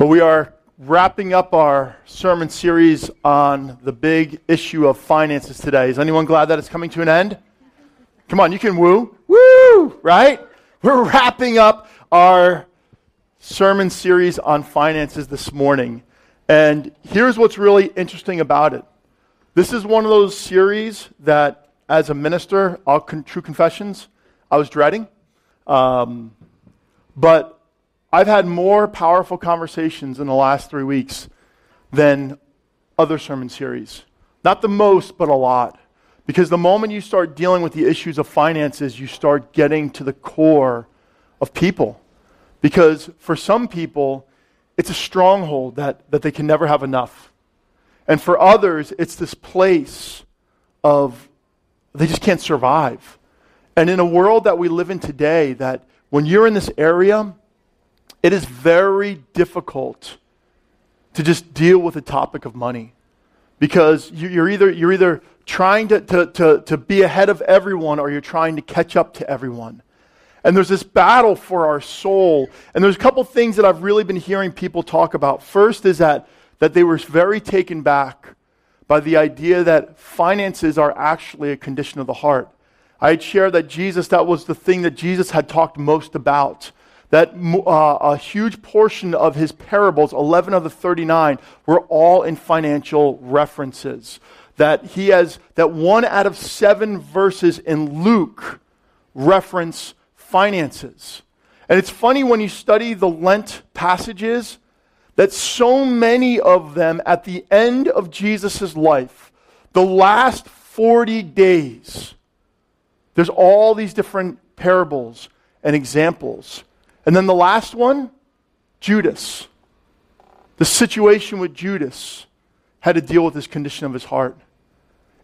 Well, we are wrapping up our sermon series on the big issue of finances today. Is anyone glad that it's coming to an end? Come on, you can woo. Woo! Right? We're wrapping up our sermon series on finances this morning. And here's what's really interesting about it. This is one of those series that, as a minister, all con- true confessions, I was dreading. Um, but I've had more powerful conversations in the last three weeks than other sermon series. Not the most, but a lot. Because the moment you start dealing with the issues of finances, you start getting to the core of people. Because for some people, it's a stronghold that, that they can never have enough. And for others, it's this place of they just can't survive. And in a world that we live in today, that when you're in this area, it is very difficult to just deal with the topic of money because you're either, you're either trying to, to, to, to be ahead of everyone or you're trying to catch up to everyone. And there's this battle for our soul. And there's a couple things that I've really been hearing people talk about. First is that, that they were very taken back by the idea that finances are actually a condition of the heart. I had shared that Jesus, that was the thing that Jesus had talked most about that uh, a huge portion of his parables, 11 of the 39, were all in financial references. That he has, that one out of seven verses in Luke reference finances. And it's funny when you study the Lent passages that so many of them at the end of Jesus' life, the last 40 days, there's all these different parables and examples and then the last one, Judas. The situation with Judas had to deal with this condition of his heart.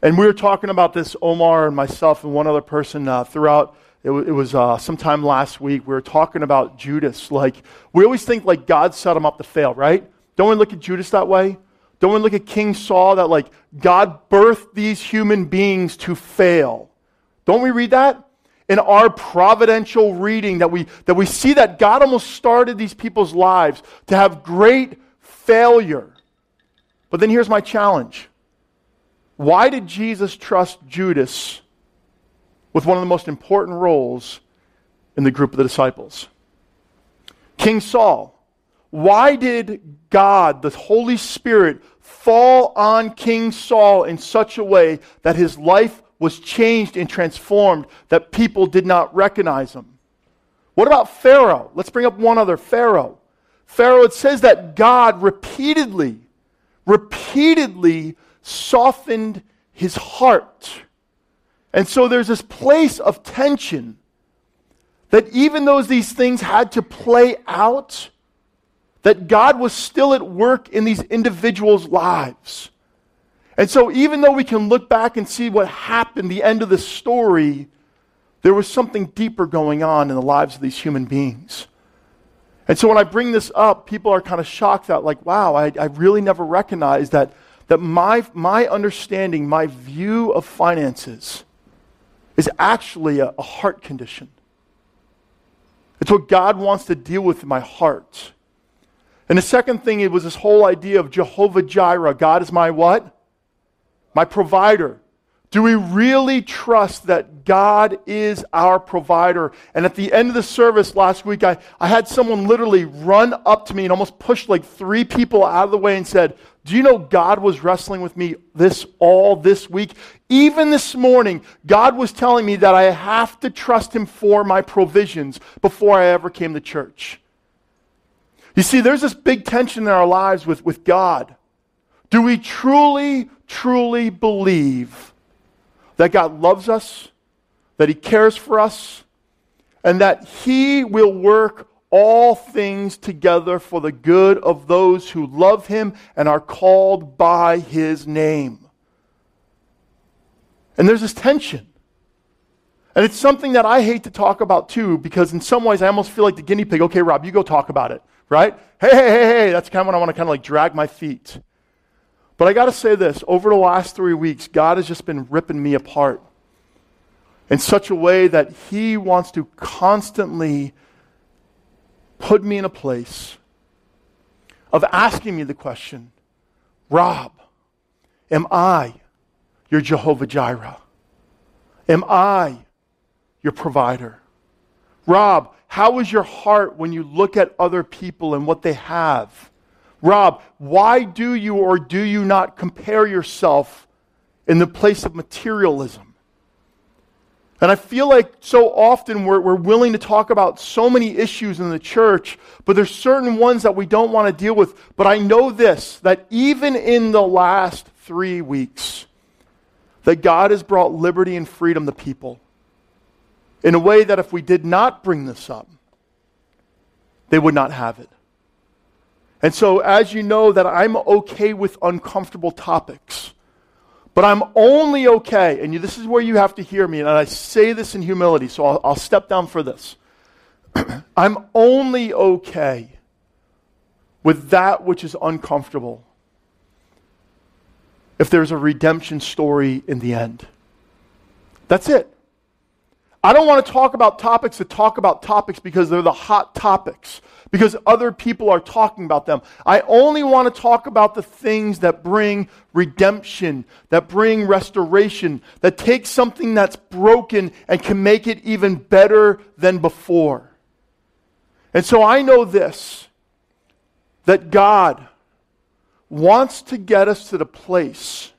And we were talking about this, Omar and myself and one other person uh, throughout. It, w- it was uh, sometime last week. We were talking about Judas. Like, we always think like God set him up to fail, right? Don't we look at Judas that way? Don't we look at King Saul that like God birthed these human beings to fail? Don't we read that? In our providential reading that we, that we see that God almost started these people's lives to have great failure. But then here's my challenge why did Jesus trust Judas with one of the most important roles in the group of the disciples? King Saul. Why did God, the Holy Spirit, fall on King Saul in such a way that his life was changed and transformed that people did not recognize him. What about Pharaoh? Let's bring up one other Pharaoh. Pharaoh, it says that God repeatedly, repeatedly softened his heart. And so there's this place of tension that even though these things had to play out, that God was still at work in these individuals' lives. And so, even though we can look back and see what happened, the end of the story, there was something deeper going on in the lives of these human beings. And so, when I bring this up, people are kind of shocked that, like, wow, I, I really never recognized that, that my, my understanding, my view of finances is actually a, a heart condition. It's what God wants to deal with in my heart. And the second thing, it was this whole idea of Jehovah Jireh. God is my what? My provider? Do we really trust that God is our provider? And at the end of the service last week, I, I had someone literally run up to me and almost pushed like three people out of the way and said, Do you know God was wrestling with me this all this week? Even this morning, God was telling me that I have to trust Him for my provisions before I ever came to church. You see, there's this big tension in our lives with, with God. Do we truly truly believe that God loves us, that He cares for us, and that He will work all things together for the good of those who love Him and are called by His name. And there's this tension. And it's something that I hate to talk about too, because in some ways I almost feel like the guinea pig. Okay, Rob, you go talk about it, right? Hey, hey, hey, hey. That's kind of when I want to kind of like drag my feet. But I got to say this over the last three weeks, God has just been ripping me apart in such a way that He wants to constantly put me in a place of asking me the question Rob, am I your Jehovah Jireh? Am I your provider? Rob, how is your heart when you look at other people and what they have? Rob, why do you or do you not compare yourself in the place of materialism? And I feel like so often we're, we're willing to talk about so many issues in the church, but there's certain ones that we don't want to deal with. But I know this that even in the last three weeks, that God has brought liberty and freedom to people in a way that if we did not bring this up, they would not have it. And so, as you know, that I'm okay with uncomfortable topics. But I'm only okay, and this is where you have to hear me, and I say this in humility, so I'll, I'll step down for this. I'm only okay with that which is uncomfortable if there's a redemption story in the end. That's it. I don't want to talk about topics that talk about topics because they're the hot topics, because other people are talking about them. I only want to talk about the things that bring redemption, that bring restoration, that take something that's broken and can make it even better than before. And so I know this that God wants to get us to the place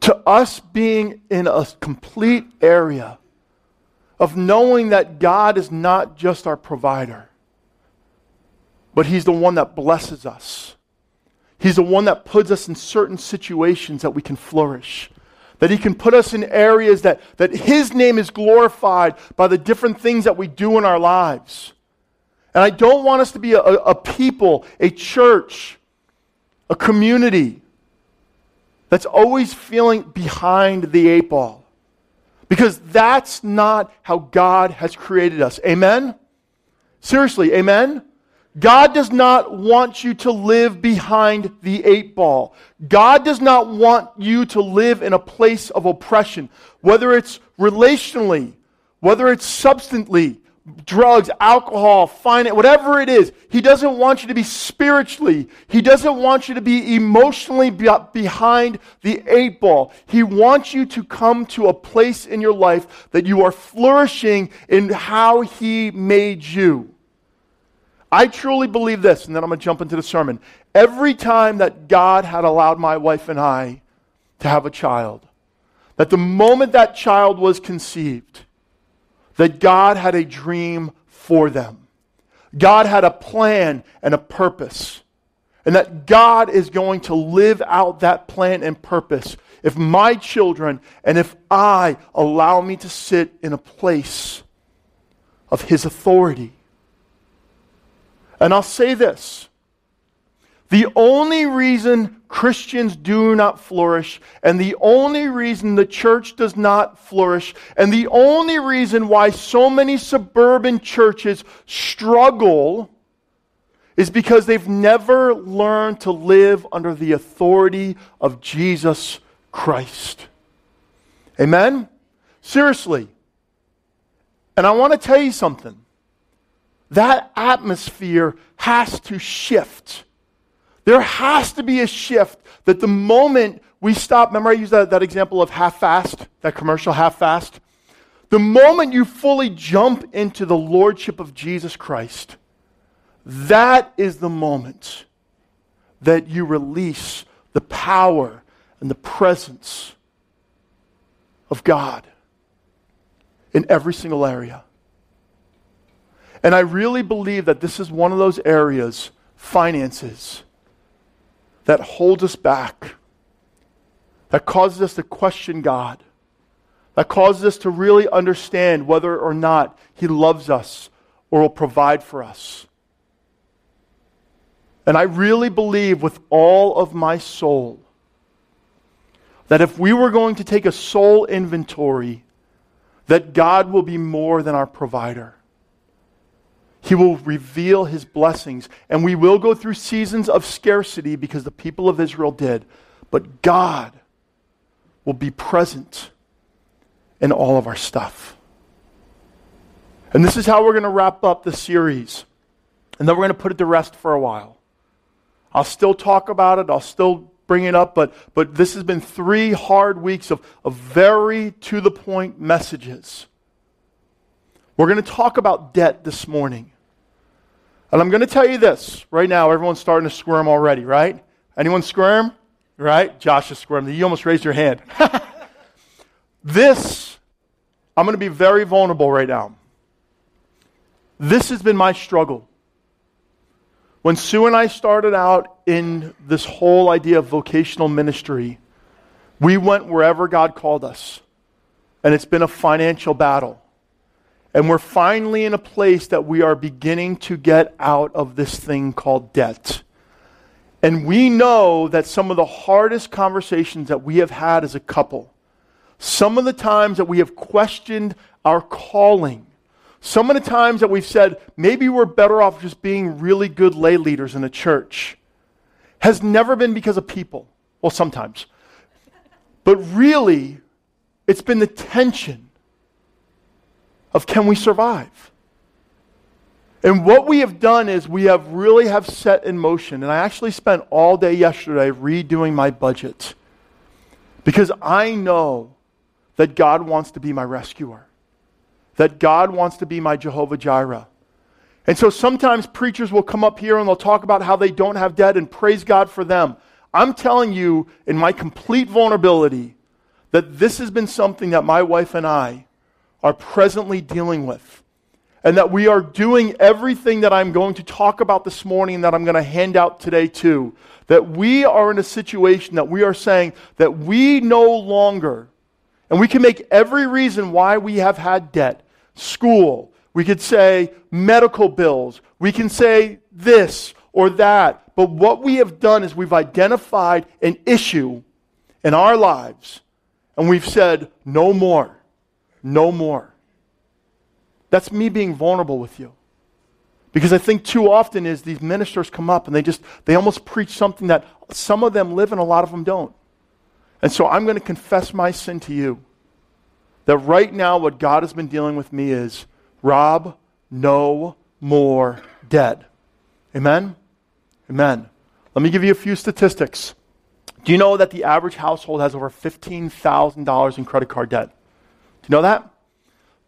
to us being in a complete area of knowing that God is not just our provider, but He's the one that blesses us. He's the one that puts us in certain situations that we can flourish. That He can put us in areas that, that His name is glorified by the different things that we do in our lives. And I don't want us to be a, a people, a church, a community that's always feeling behind the eight ball. Because that's not how God has created us. Amen? Seriously, amen? God does not want you to live behind the eight ball. God does not want you to live in a place of oppression, whether it's relationally, whether it's substantially, drugs, alcohol, finance, whatever it is. He doesn't want you to be spiritually. He doesn't want you to be emotionally be behind the eight ball. He wants you to come to a place in your life that you are flourishing in how He made you. I truly believe this, and then I'm going to jump into the sermon. Every time that God had allowed my wife and I to have a child, that the moment that child was conceived, that God had a dream for them. God had a plan and a purpose. And that God is going to live out that plan and purpose if my children and if I allow me to sit in a place of His authority. And I'll say this the only reason Christians do not flourish, and the only reason the church does not flourish, and the only reason why so many suburban churches struggle is because they've never learned to live under the authority of Jesus Christ. Amen? Seriously. And I want to tell you something. That atmosphere has to shift there has to be a shift that the moment we stop, remember I used that, that example of half fast, that commercial half fast? The moment you fully jump into the lordship of Jesus Christ, that is the moment that you release the power and the presence of God in every single area. And I really believe that this is one of those areas, finances, that holds us back, that causes us to question God, that causes us to really understand whether or not He loves us or will provide for us. And I really believe with all of my soul that if we were going to take a soul inventory, that God will be more than our provider. He will reveal his blessings. And we will go through seasons of scarcity because the people of Israel did. But God will be present in all of our stuff. And this is how we're going to wrap up the series And then we're going to put it to rest for a while. I'll still talk about it. I'll still bring it up, but, but this has been three hard weeks of, of very to the point messages. We're going to talk about debt this morning. And I'm going to tell you this right now. Everyone's starting to squirm already, right? Anyone squirm? Right? Josh is squirming. You almost raised your hand. this, I'm going to be very vulnerable right now. This has been my struggle. When Sue and I started out in this whole idea of vocational ministry, we went wherever God called us. And it's been a financial battle. And we're finally in a place that we are beginning to get out of this thing called debt. And we know that some of the hardest conversations that we have had as a couple, some of the times that we have questioned our calling, some of the times that we've said, maybe we're better off just being really good lay leaders in a church, has never been because of people. Well, sometimes. But really, it's been the tension of can we survive? And what we have done is we have really have set in motion. And I actually spent all day yesterday redoing my budget because I know that God wants to be my rescuer that God wants to be my Jehovah Jireh. And so sometimes preachers will come up here and they'll talk about how they don't have debt and praise God for them. I'm telling you, in my complete vulnerability, that this has been something that my wife and I are presently dealing with. And that we are doing everything that I'm going to talk about this morning and that I'm going to hand out today too. That we are in a situation that we are saying that we no longer, and we can make every reason why we have had debt, school. We could say medical bills. We can say this or that. But what we have done is we've identified an issue in our lives and we've said, no more. No more. That's me being vulnerable with you. Because I think too often is these ministers come up and they just, they almost preach something that some of them live and a lot of them don't. And so I'm going to confess my sin to you that right now what God has been dealing with me is Rob, no more debt. Amen? Amen. Let me give you a few statistics. Do you know that the average household has over $15,000 in credit card debt? Do you know that?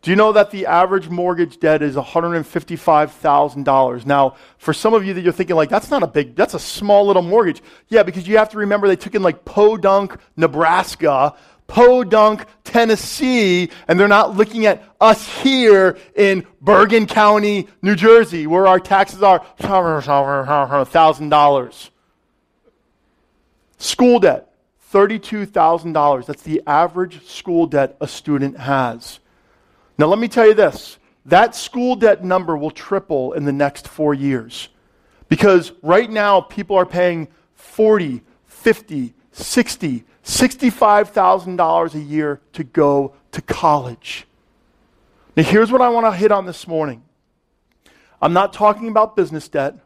Do you know that the average mortgage debt is $155,000? Now, for some of you that you're thinking like that's not a big that's a small little mortgage. Yeah, because you have to remember they took in like Podunk, Nebraska, Podunk, Tennessee, and they're not looking at us here in Bergen County, New Jersey, where our taxes are $1,000. School debt, $32,000. That's the average school debt a student has. Now, let me tell you this that school debt number will triple in the next four years. Because right now, people are paying 40, 50, 60, $65,000 a year to go to college. Now, here's what I want to hit on this morning I'm not talking about business debt,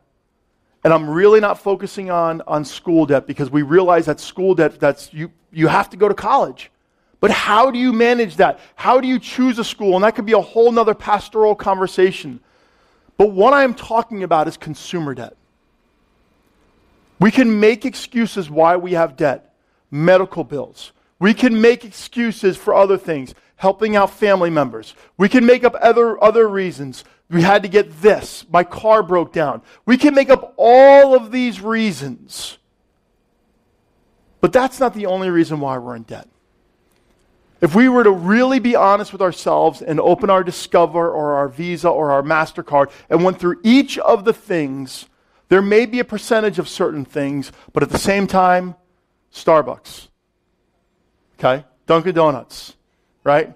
and I'm really not focusing on, on school debt because we realize that school debt, that's, you, you have to go to college. But how do you manage that? How do you choose a school? And that could be a whole nother pastoral conversation. But what I'm talking about is consumer debt. We can make excuses why we have debt medical bills. We can make excuses for other things, helping out family members. We can make up other, other reasons. We had to get this. My car broke down. We can make up all of these reasons. But that's not the only reason why we're in debt. If we were to really be honest with ourselves and open our Discover or our Visa or our MasterCard and went through each of the things, there may be a percentage of certain things, but at the same time, Starbucks. Okay? Dunkin' Donuts. Right?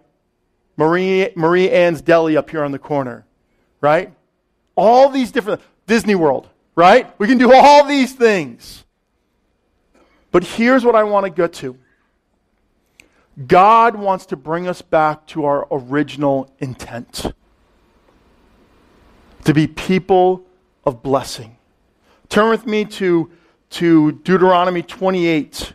Marie, Marie Ann's Deli up here on the corner. Right? All these different, Disney World. Right? We can do all these things. But here's what I want to get to God wants to bring us back to our original intent to be people of blessing. Turn with me to to Deuteronomy 28,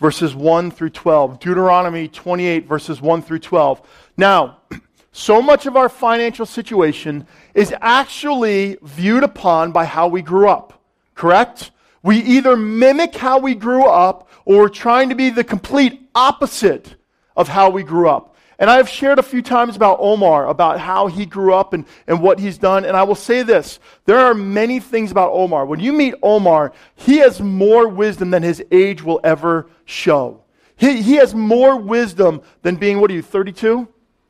verses 1 through 12. Deuteronomy 28, verses 1 through 12. Now, so much of our financial situation is actually viewed upon by how we grew up, correct? We either mimic how we grew up or we're trying to be the complete opposite of how we grew up. And I've shared a few times about Omar, about how he grew up and, and what he's done. And I will say this there are many things about Omar. When you meet Omar, he has more wisdom than his age will ever show. He, he has more wisdom than being, what are you, 32?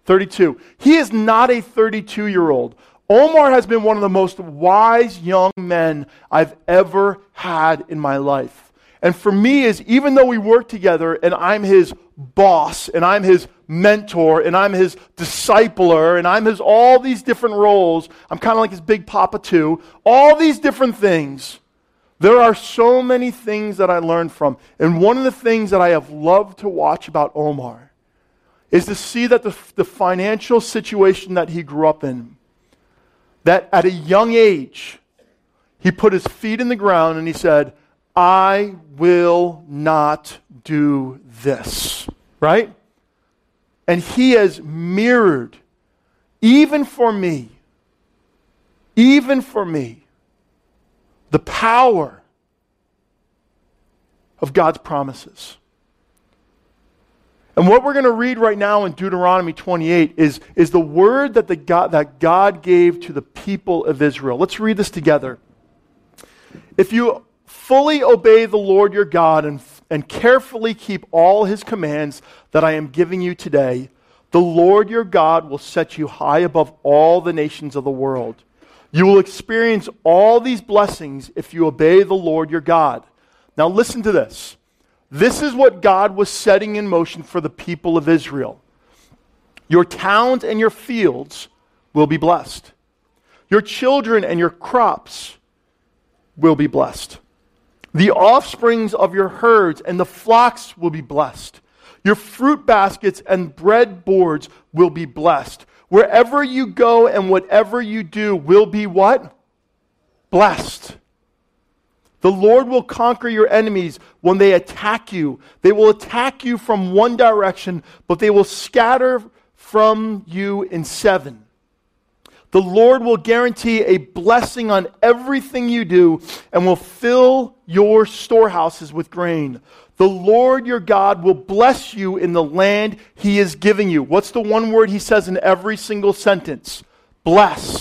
32. He is not a 32 year old. Omar has been one of the most wise young men I've ever had in my life. And for me is even though we work together and I'm his boss and I'm his mentor and I'm his discipler and I'm his all these different roles, I'm kind of like his big papa too. All these different things. There are so many things that I learned from. And one of the things that I have loved to watch about Omar is to see that the, the financial situation that he grew up in that at a young age, he put his feet in the ground and he said, I will not do this. Right? And he has mirrored, even for me, even for me, the power of God's promises. And what we're going to read right now in Deuteronomy 28 is, is the word that, the God, that God gave to the people of Israel. Let's read this together. If you fully obey the Lord your God and, and carefully keep all his commands that I am giving you today, the Lord your God will set you high above all the nations of the world. You will experience all these blessings if you obey the Lord your God. Now, listen to this. This is what God was setting in motion for the people of Israel. Your towns and your fields will be blessed. Your children and your crops will be blessed. The offsprings of your herds and the flocks will be blessed. Your fruit baskets and bread boards will be blessed. Wherever you go and whatever you do will be what? Blessed. The Lord will conquer your enemies when they attack you. They will attack you from one direction, but they will scatter from you in seven. The Lord will guarantee a blessing on everything you do and will fill your storehouses with grain. The Lord your God will bless you in the land he is giving you. What's the one word he says in every single sentence? Bless.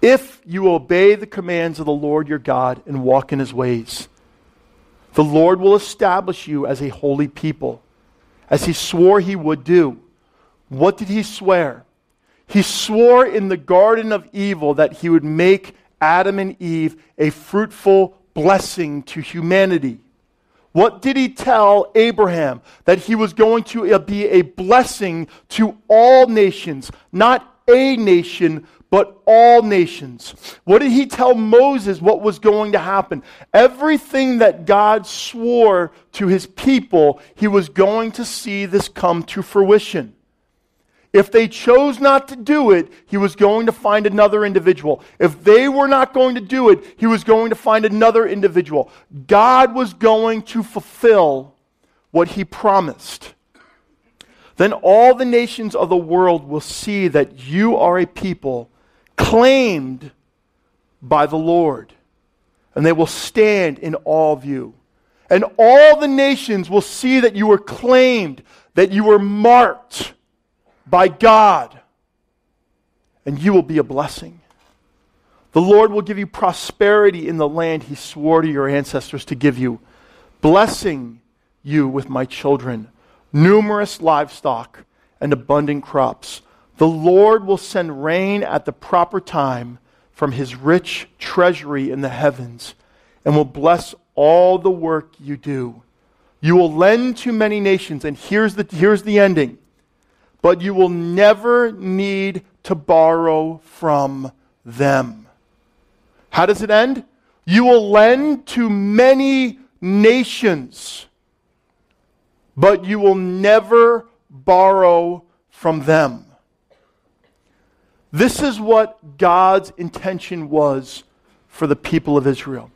If you obey the commands of the Lord your God and walk in his ways. The Lord will establish you as a holy people, as he swore he would do. What did he swear? He swore in the Garden of Eden that he would make Adam and Eve a fruitful blessing to humanity. What did he tell Abraham? That he was going to be a blessing to all nations, not a nation, but all nations. What did he tell Moses what was going to happen? Everything that God swore to his people, he was going to see this come to fruition. If they chose not to do it, he was going to find another individual. If they were not going to do it, he was going to find another individual. God was going to fulfill what he promised. Then all the nations of the world will see that you are a people claimed by the Lord, and they will stand in awe of you. And all the nations will see that you were claimed, that you were marked by God, and you will be a blessing. The Lord will give you prosperity in the land he swore to your ancestors to give you, blessing you with my children, numerous livestock, and abundant crops the Lord will send rain at the proper time from his rich treasury in the heavens and will bless all the work you do. You will lend to many nations, and here's the, here's the ending. But you will never need to borrow from them. How does it end? You will lend to many nations, but you will never borrow from them. This is what God's intention was for the people of Israel.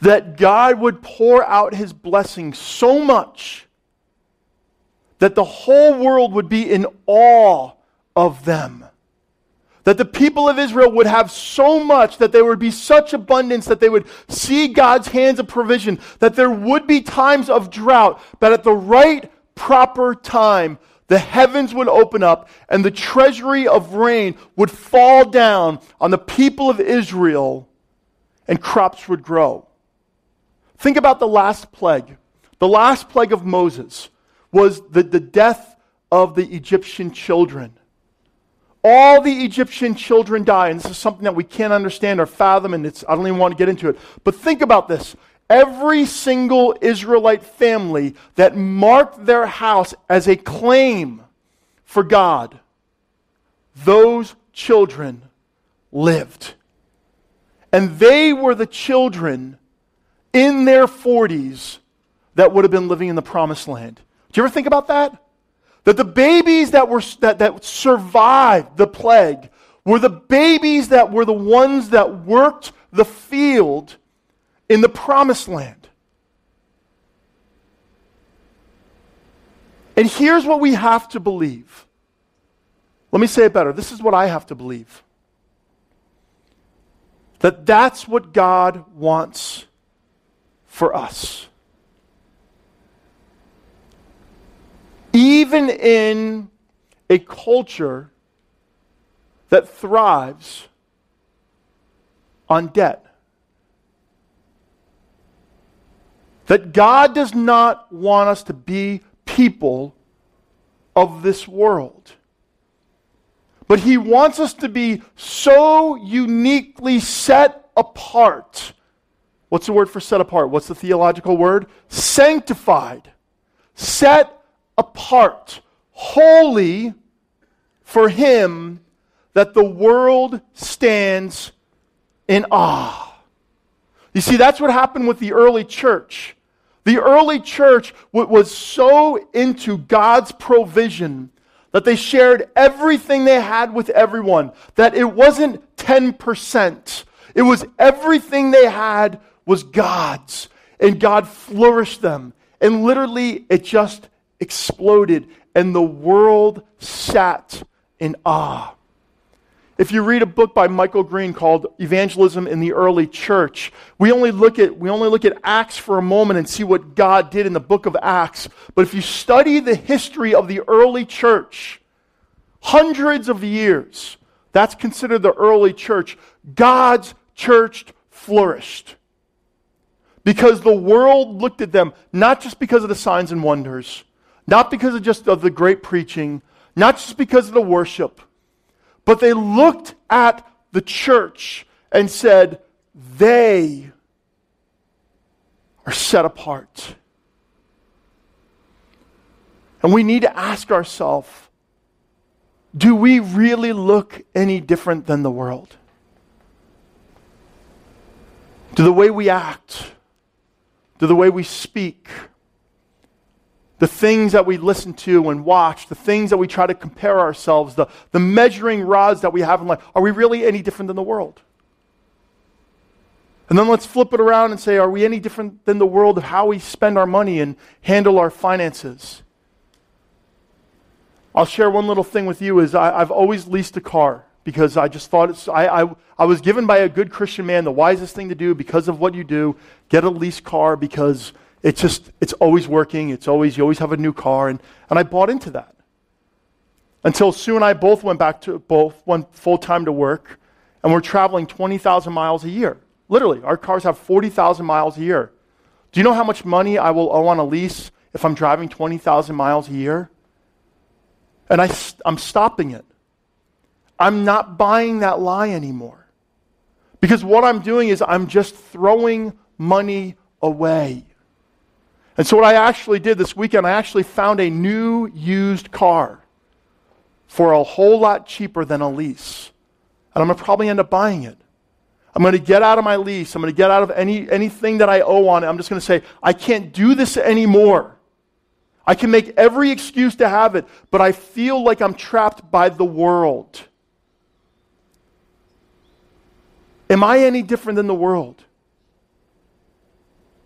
That God would pour out his blessing so much that the whole world would be in awe of them. That the people of Israel would have so much, that there would be such abundance, that they would see God's hands of provision, that there would be times of drought, but at the right, proper time, the heavens would open up and the treasury of rain would fall down on the people of Israel and crops would grow. Think about the last plague. The last plague of Moses was the, the death of the Egyptian children. All the Egyptian children die, and this is something that we can't understand or fathom, and it's, I don't even want to get into it. But think about this. Every single Israelite family that marked their house as a claim for God, those children lived. And they were the children in their 40s that would have been living in the promised land. Do you ever think about that? That the babies that, were, that, that survived the plague were the babies that were the ones that worked the field in the promised land. And here's what we have to believe. Let me say it better. This is what I have to believe. That that's what God wants for us. even in a culture that thrives on debt. That God does not want us to be people of this world. But He wants us to be so uniquely set apart. What's the word for set apart? What's the theological word? Sanctified. Set apart, holy for him that the world stands in awe. You see, that's what happened with the early church. The early church was so into God's provision that they shared everything they had with everyone, that it wasn't 10%. It was everything they had was God's. And God flourished them. And literally, it just exploded, and the world sat in awe. If you read a book by Michael Green called Evangelism in the Early Church, we only look at we only look at Acts for a moment and see what God did in the book of Acts. But if you study the history of the early church, hundreds of years, that's considered the early church. God's church flourished. Because the world looked at them not just because of the signs and wonders, not because of just of the great preaching, not just because of the worship, but they looked at the church and said, they are set apart. And we need to ask ourselves do we really look any different than the world? Do the way we act, do the way we speak, the things that we listen to and watch, the things that we try to compare ourselves, the, the measuring rods that we have in life, are we really any different than the world? And then let's flip it around and say, are we any different than the world of how we spend our money and handle our finances? I'll share one little thing with you is I, have always leased a car because I just thought it's, I, I, I was given by a good Christian man the wisest thing to do because of what you do. Get a leased car because it's just, it's always working. It's always, you always have a new car. And, and I bought into that. Until Sue and I both went back to, both went full time to work, and we're traveling 20,000 miles a year. Literally, our cars have 40,000 miles a year. Do you know how much money I will owe on a lease if I'm driving 20,000 miles a year? And I, I'm stopping it. I'm not buying that lie anymore. Because what I'm doing is I'm just throwing money away. And so, what I actually did this weekend, I actually found a new used car for a whole lot cheaper than a lease. And I'm going to probably end up buying it. I'm going to get out of my lease. I'm going to get out of any, anything that I owe on it. I'm just going to say, I can't do this anymore. I can make every excuse to have it, but I feel like I'm trapped by the world. Am I any different than the world?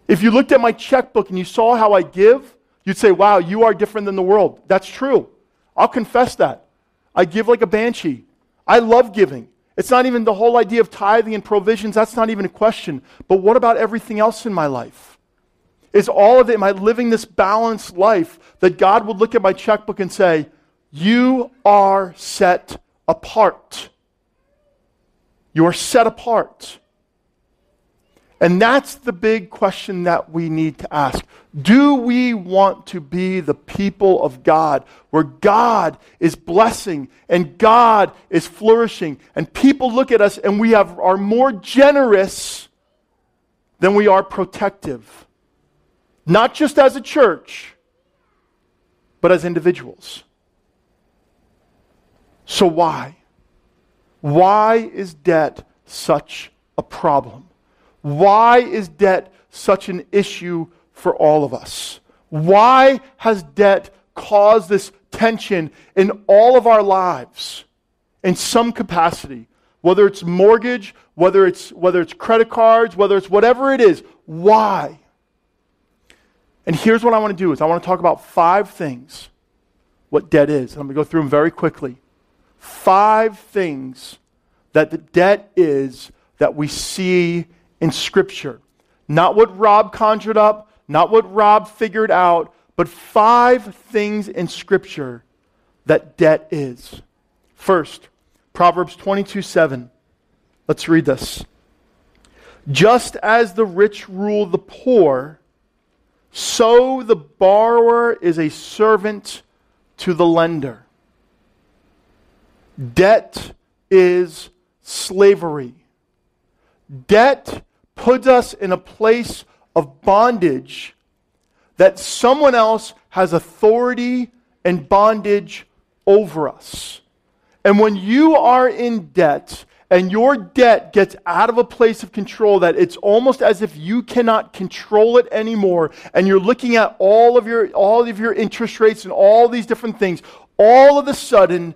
If you looked at my checkbook and you saw how I give, You'd say, wow, you are different than the world. That's true. I'll confess that. I give like a banshee. I love giving. It's not even the whole idea of tithing and provisions, that's not even a question. But what about everything else in my life? Is all of it, am I living this balanced life that God would look at my checkbook and say, You are set apart? You're set apart. And that's the big question that we need to ask. Do we want to be the people of God where God is blessing and God is flourishing and people look at us and we have, are more generous than we are protective? Not just as a church, but as individuals. So, why? Why is debt such a problem? Why is debt such an issue for all of us? Why has debt caused this tension in all of our lives in some capacity? Whether it's mortgage, whether it's, whether it's credit cards, whether it's whatever it is, why? And here's what I want to do is I want to talk about five things what debt is. I'm going to go through them very quickly. Five things that the debt is that we see in Scripture. Not what Rob conjured up, not what Rob figured out, but five things in Scripture that debt is. First, Proverbs 22 7. Let's read this. Just as the rich rule the poor, so the borrower is a servant to the lender. Debt is slavery. Debt puts us in a place of bondage that someone else has authority and bondage over us. And when you are in debt and your debt gets out of a place of control that it's almost as if you cannot control it anymore and you're looking at all of your all of your interest rates and all these different things, all of a sudden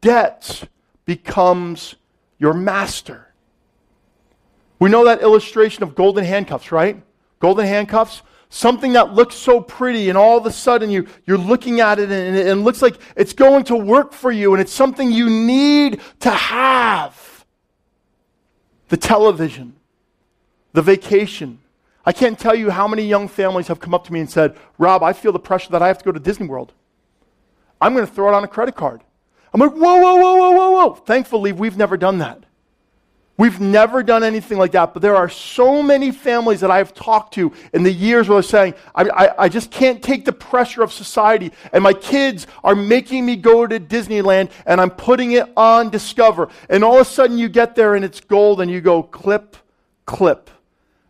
debt becomes your master. We know that illustration of golden handcuffs, right? Golden handcuffs. Something that looks so pretty, and all of a sudden you, you're looking at it and and it looks like it's going to work for you, and it's something you need to have. The television, the vacation. I can't tell you how many young families have come up to me and said, Rob, I feel the pressure that I have to go to Disney World. I'm going to throw it on a credit card. I'm like, whoa, whoa, whoa, whoa, whoa, whoa. Thankfully, we've never done that. We've never done anything like that, but there are so many families that I've talked to in the years where they're saying, I, I, I, just can't take the pressure of society, and my kids are making me go to Disneyland, and I'm putting it on Discover. And all of a sudden you get there and it's gold, and you go clip, clip,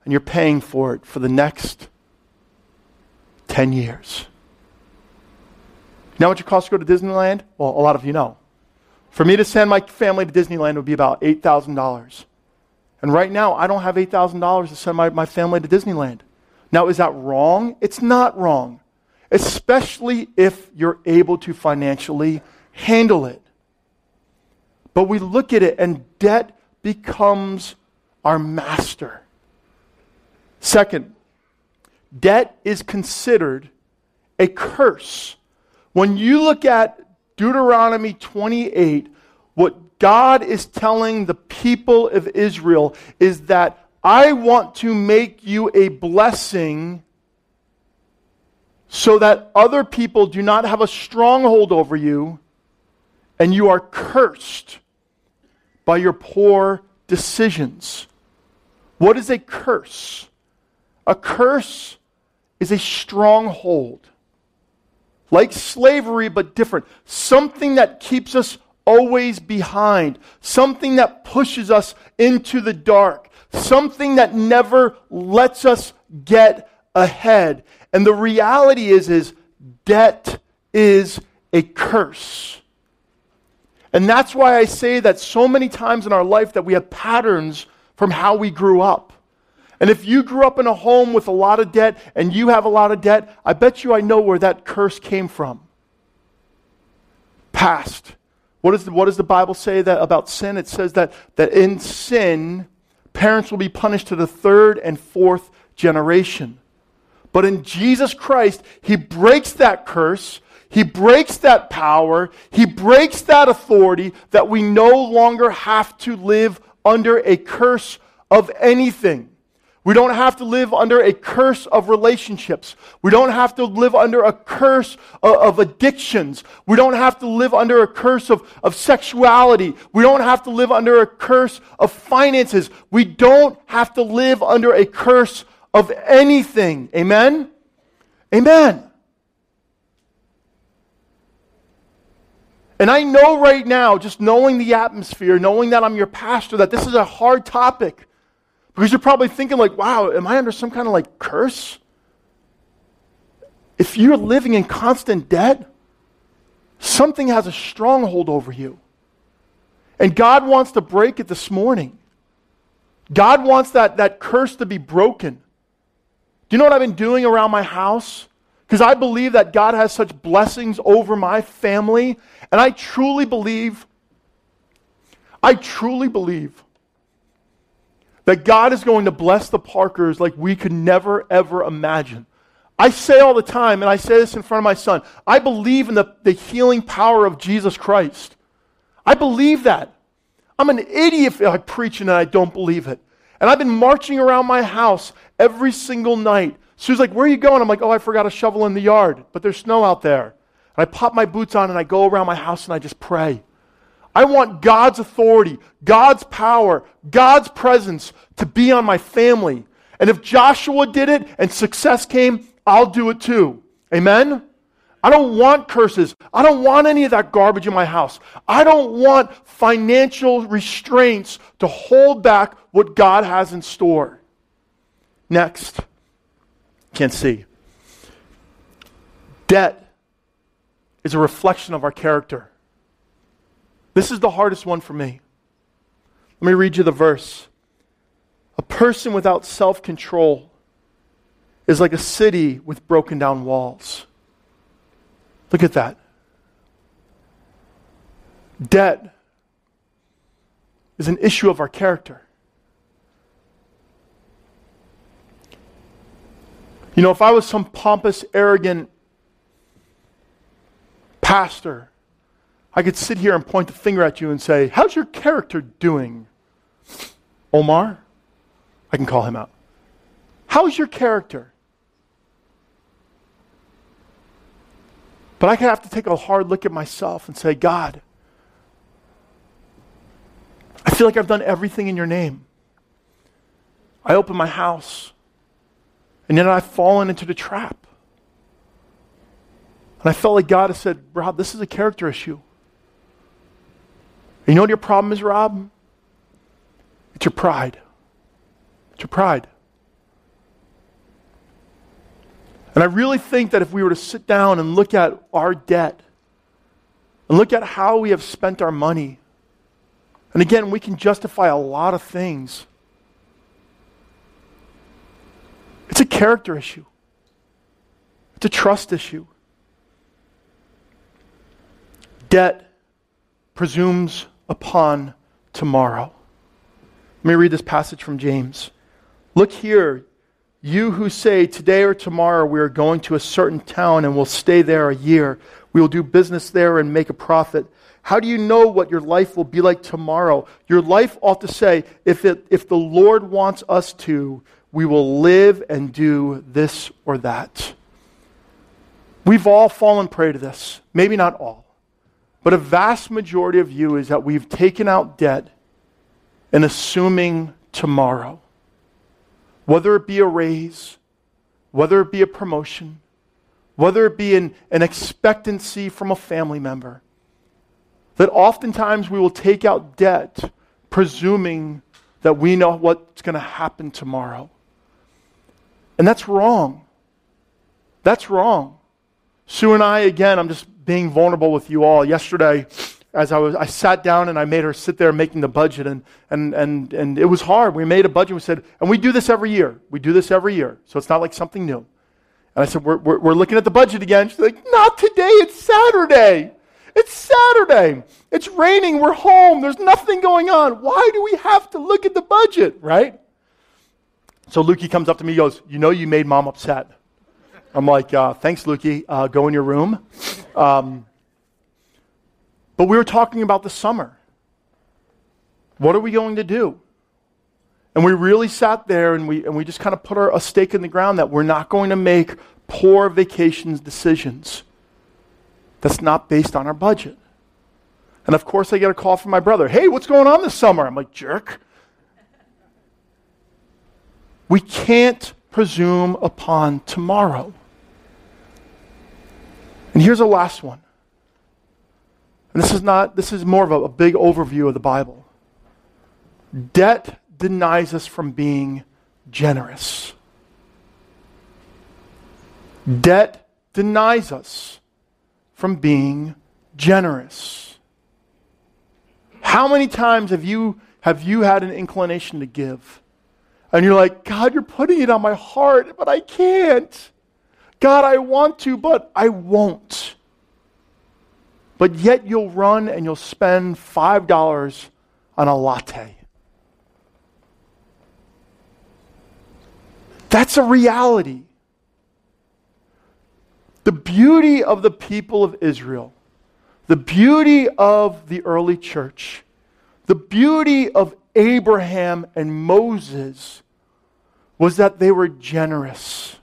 and you're paying for it for the next 10 years. Now, what it costs to go to Disneyland? Well, a lot of you know. For me to send my family to Disneyland would be about $8,000. And right now, I don't have $8,000 to send my, my family to Disneyland. Now, is that wrong? It's not wrong, especially if you're able to financially handle it. But we look at it, and debt becomes our master. Second, debt is considered a curse. When you look at Deuteronomy 28, what God is telling the people of Israel is that I want to make you a blessing so that other people do not have a stronghold over you and you are cursed by your poor decisions. What is a curse? A curse is a stronghold like slavery, but different. Something that keeps us always behind, something that pushes us into the dark, something that never lets us get ahead. And the reality is, is debt is a curse. And that's why I say that so many times in our life that we have patterns from how we grew up. And if you grew up in a home with a lot of debt and you have a lot of debt, I bet you I know where that curse came from. Past. What, is the, what does the Bible say that, about sin? It says that, that in sin, parents will be punished to the third and fourth generation. But in Jesus Christ, He breaks that curse. He breaks that power. He breaks that authority that we no longer have to live under a curse of anything. We don't have to live under a curse of relationships. We don't have to live under a curse of, of, addictions. We don't have to live under a curse of, of sexuality. We don't have to live under a curse of finances. We don't have to live under a curse of anything. Amen? Amen. And I know right now, just knowing the atmosphere, knowing that I'm your pastor, that this is a hard topic. Because you're probably thinking, like, wow, am I under some kind of like curse? If you're living in constant debt, something has a stronghold over you. And God wants to break it this morning. God wants that, that curse to be broken. Do you know what I've been doing around my house? Because I believe that God has such blessings over my family. And I truly believe, I truly believe that God is going to bless the Parkers like we could never, ever imagine. I say all the time, and I say this in front of my son I believe in the, the healing power of Jesus Christ. I believe that. I'm an idiot if I preach and I don't believe it. And I've been marching around my house every single night. Sue's like, Where are you going? I'm like, Oh, I forgot a shovel in the yard, but there's snow out there. And I pop my boots on and I go around my house and I just pray. I want God's authority, God's power, God's presence to be on my family. And if Joshua did it and success came, I'll do it too. Amen? I don't want curses. I don't want any of that garbage in my house. I don't want financial restraints to hold back what God has in store. Next. Can't see. Debt is a reflection of our character. This is the hardest one for me. Let me read you the verse. A person without self control is like a city with broken down walls. Look at that. Debt is an issue of our character. You know, if I was some pompous, arrogant pastor I could sit here and point the finger at you and say, How's your character doing? Omar? I can call him out. How's your character? But I could have to take a hard look at myself and say, God, I feel like I've done everything in your name. I open my house, and then I've fallen into the trap. And I felt like God has said, Rob, this is a character issue. You know what your problem is, Rob? It's your pride. It's your pride. And I really think that if we were to sit down and look at our debt and look at how we have spent our money, and again, we can justify a lot of things. It's a character issue, it's a trust issue. Debt presumes upon tomorrow. Let me read this passage from James. Look here, you who say, Today or tomorrow we are going to a certain town and will stay there a year. We will do business there and make a profit. How do you know what your life will be like tomorrow? Your life ought to say, if, it, if the Lord wants us to, we will live and do this or that. We've all fallen prey to this. Maybe not all. But a vast majority of you is that we've taken out debt and assuming tomorrow, whether it be a raise, whether it be a promotion, whether it be an, an expectancy from a family member, that oftentimes we will take out debt presuming that we know what's going to happen tomorrow. And that's wrong. That's wrong. Sue and I, again, I'm just being vulnerable with you all. Yesterday, as I was, I sat down and I made her sit there making the budget, and, and, and, and it was hard. We made a budget. We said, and we do this every year. We do this every year. So it's not like something new. And I said, we're, we're, we're looking at the budget again. She's like, not today. It's Saturday. It's Saturday. It's raining. We're home. There's nothing going on. Why do we have to look at the budget, right? So Lukey comes up to me and goes, You know, you made mom upset. I'm like, uh, thanks, Lukey. Uh, go in your room. Um, but we were talking about the summer. What are we going to do? And we really sat there and we, and we just kind of put our, a stake in the ground that we're not going to make poor vacations decisions that's not based on our budget. And of course, I get a call from my brother Hey, what's going on this summer? I'm like, jerk. We can't presume upon tomorrow. And here's a last one. And this is not, this is more of a, a big overview of the Bible. Debt denies us from being generous. Debt denies us from being generous. How many times have you, have you had an inclination to give? And you're like, God, you're putting it on my heart, but I can't. God, I want to, but I won't. But yet you'll run and you'll spend $5 on a latte. That's a reality. The beauty of the people of Israel, the beauty of the early church, the beauty of Abraham and Moses was that they were generous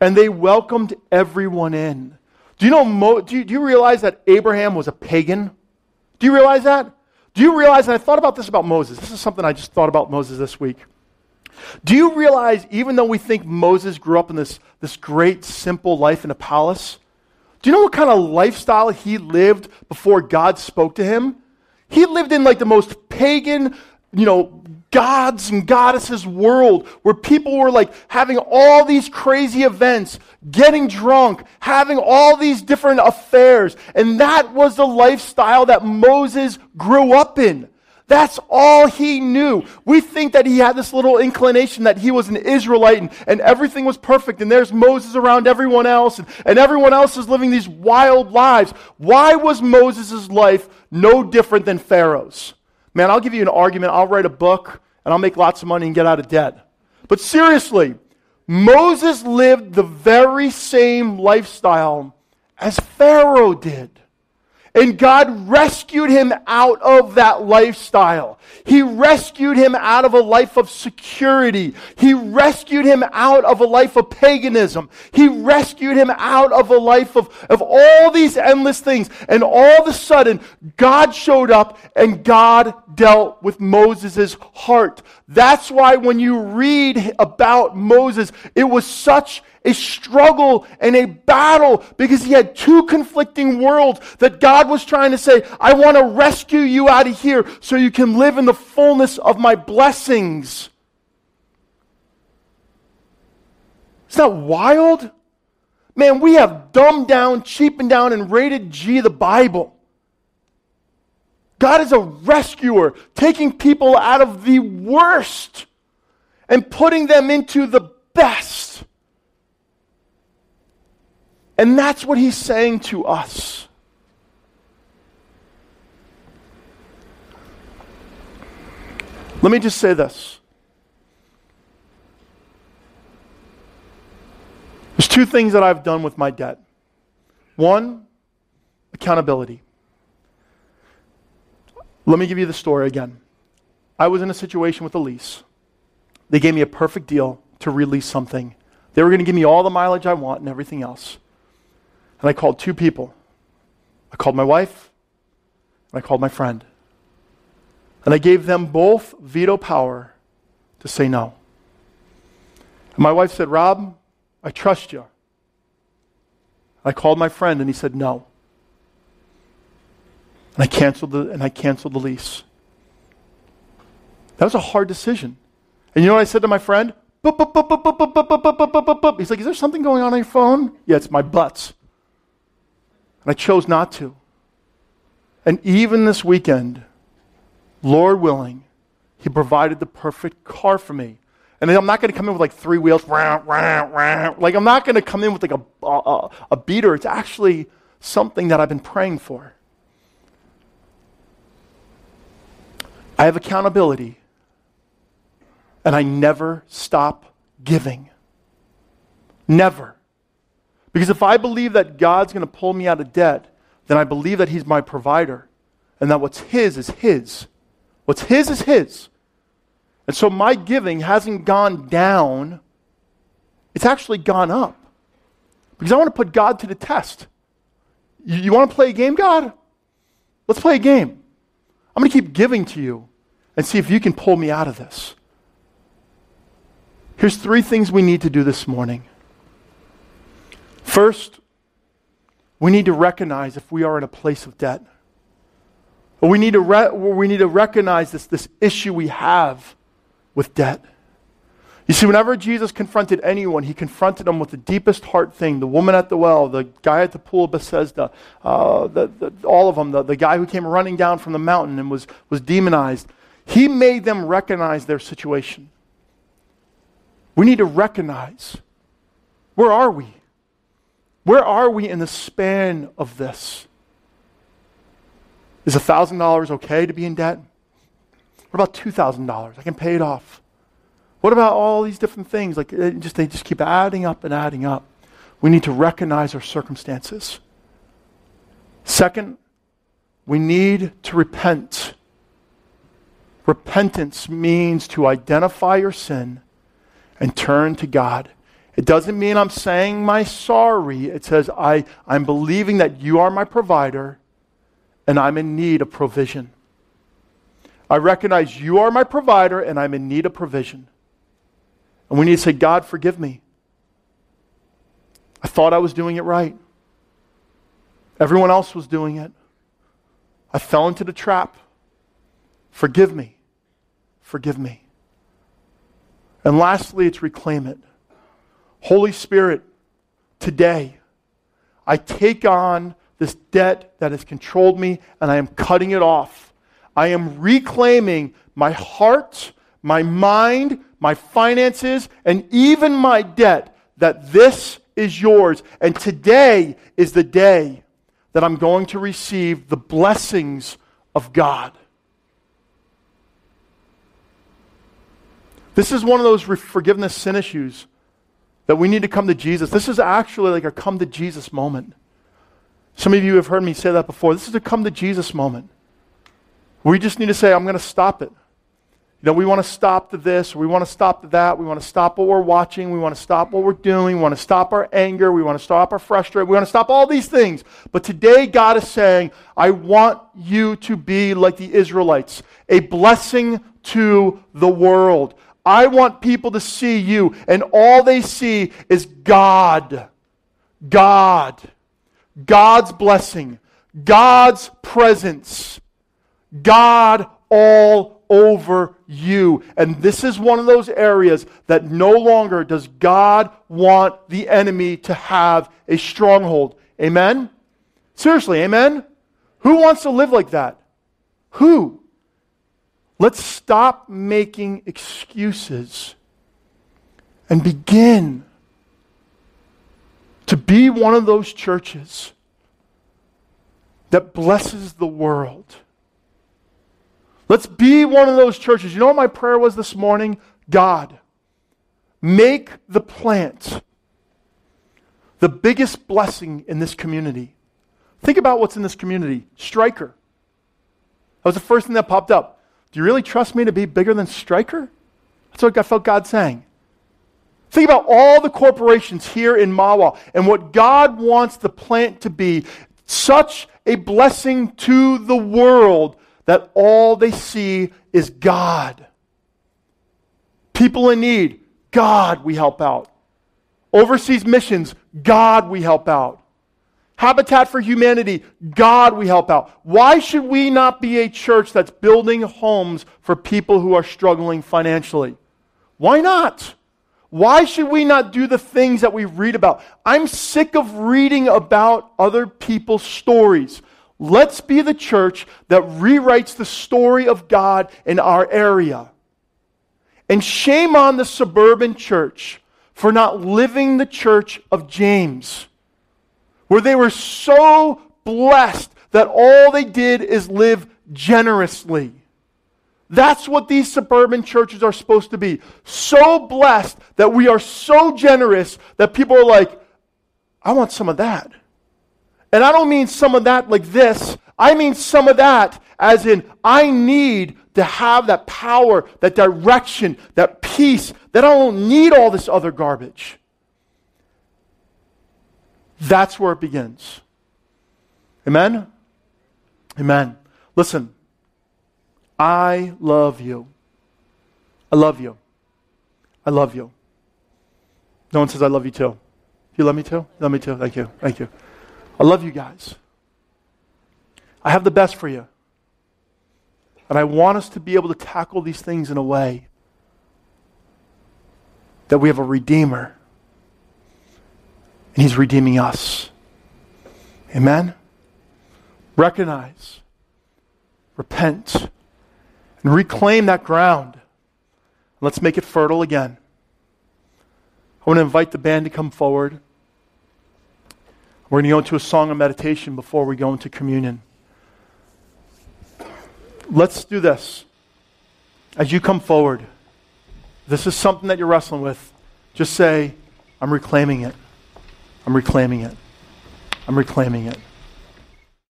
and they welcomed everyone in. Do you know, Mo, do, you, do you realize that Abraham was a pagan? Do you realize that? Do you realize, and I thought about this about Moses, this is something I just thought about Moses this week. Do you realize, even though we think Moses grew up in this, this great, simple life in a palace, do you know what kind of lifestyle he lived before God spoke to him? He lived in like the most pagan, you know, gods and goddesses world where people were like having all these crazy events, getting drunk, having all these different affairs. And that was the lifestyle that Moses grew up in. That's all he knew. We think that he had this little inclination that he was an Israelite and, and everything was perfect, and there's Moses around everyone else, and, and everyone else is living these wild lives. Why was Moses' life no different than Pharaoh's? Man, I'll give you an argument. I'll write a book and I'll make lots of money and get out of debt. But seriously, Moses lived the very same lifestyle as Pharaoh did. And God rescued him out of that lifestyle. He rescued him out of a life of security. He rescued him out of a life of paganism. He rescued him out of a life of, of all these endless things. And all of a sudden, God showed up and God dealt with Moses' heart. That's why when you read about Moses, it was such a struggle and a battle because he had two conflicting worlds that God was trying to say, I want to rescue you out of here so you can live in the fullness of my blessings. Is that wild? Man, we have dumbed down, cheapened down, and rated G the Bible. God is a rescuer, taking people out of the worst and putting them into the best. And that's what he's saying to us. Let me just say this. There's two things that I've done with my debt. One, accountability. Let me give you the story again. I was in a situation with a lease. They gave me a perfect deal to release something. They were going to give me all the mileage I want and everything else. And I called two people. I called my wife, and I called my friend. And I gave them both veto power to say no. And my wife said, Rob, I trust you. I called my friend and he said no. And I canceled the and I canceled the lease. That was a hard decision. And you know what I said to my friend? He's like, Is there something going on on your phone? Yeah, it's my butts. And I chose not to. And even this weekend, Lord willing, He provided the perfect car for me. And I'm not going to come in with like three wheels. Like, I'm not going to come in with like a, a, a beater. It's actually something that I've been praying for. I have accountability, and I never stop giving. Never. Because if I believe that God's going to pull me out of debt, then I believe that He's my provider and that what's His is His. What's His is His. And so my giving hasn't gone down, it's actually gone up. Because I want to put God to the test. You, you want to play a game, God? Let's play a game. I'm going to keep giving to you and see if you can pull me out of this. Here's three things we need to do this morning. First, we need to recognize if we are in a place of debt. We need to, re- we need to recognize this, this issue we have with debt. You see, whenever Jesus confronted anyone, he confronted them with the deepest heart thing the woman at the well, the guy at the pool of Bethesda, uh, the, the, all of them, the, the guy who came running down from the mountain and was, was demonized. He made them recognize their situation. We need to recognize where are we? Where are we in the span of this? Is $1,000 okay to be in debt? What about $2,000? I can pay it off. What about all these different things? Like just they just keep adding up and adding up. We need to recognize our circumstances. Second, we need to repent. Repentance means to identify your sin and turn to God. It doesn't mean I'm saying my sorry. It says I, I'm believing that you are my provider and I'm in need of provision. I recognize you are my provider and I'm in need of provision. And we need to say, God, forgive me. I thought I was doing it right. Everyone else was doing it. I fell into the trap. Forgive me. Forgive me. And lastly, it's reclaim it. Holy Spirit, today, I take on this debt that has controlled me and I am cutting it off. I am reclaiming my heart, my mind, my finances, and even my debt that this is yours. And today is the day that I'm going to receive the blessings of God. This is one of those forgiveness sin issues that we need to come to Jesus. This is actually like a come to Jesus moment. Some of you have heard me say that before. This is a come to Jesus moment. We just need to say, I'm going to stop it. You know, we want to stop the this, we want to stop the that, we want to stop what we're watching, we want to stop what we're doing, we want to stop our anger, we want to stop our frustration, we want to stop all these things. But today, God is saying, I want you to be like the Israelites, a blessing to the world. I want people to see you, and all they see is God. God. God's blessing. God's presence. God all over you. And this is one of those areas that no longer does God want the enemy to have a stronghold. Amen? Seriously, amen? Who wants to live like that? Who? Let's stop making excuses and begin to be one of those churches that blesses the world. Let's be one of those churches. You know what my prayer was this morning? God, make the plant the biggest blessing in this community. Think about what's in this community. Stryker. That was the first thing that popped up. Do you really trust me to be bigger than Stryker? That's what I felt God saying. Think about all the corporations here in Mahwah and what God wants the plant to be such a blessing to the world that all they see is God. People in need, God, we help out. Overseas missions, God, we help out. Habitat for Humanity, God, we help out. Why should we not be a church that's building homes for people who are struggling financially? Why not? Why should we not do the things that we read about? I'm sick of reading about other people's stories. Let's be the church that rewrites the story of God in our area. And shame on the suburban church for not living the church of James where they were so blessed that all they did is live generously. That's what these suburban churches are supposed to be. So blessed that we are so generous that people are like, I want some of that. And I don't mean some of that like this. I mean some of that as in I need to have that power, that direction, that peace, that I don't need all this other garbage. That's where it begins. Amen? Amen. Listen, I love you. I love you. I love you. No one says, I love you too. You love me too? You love me too. Thank you. Thank you. I love you guys. I have the best for you. And I want us to be able to tackle these things in a way that we have a Redeemer. And He's redeeming us. Amen? Recognize, repent, and reclaim that ground. Let's make it fertile again. I want to invite the band to come forward. We're going to go into a song of meditation before we go into communion. Let's do this. As you come forward, this is something that you're wrestling with. Just say, I'm reclaiming it. I'm reclaiming it. I'm reclaiming it.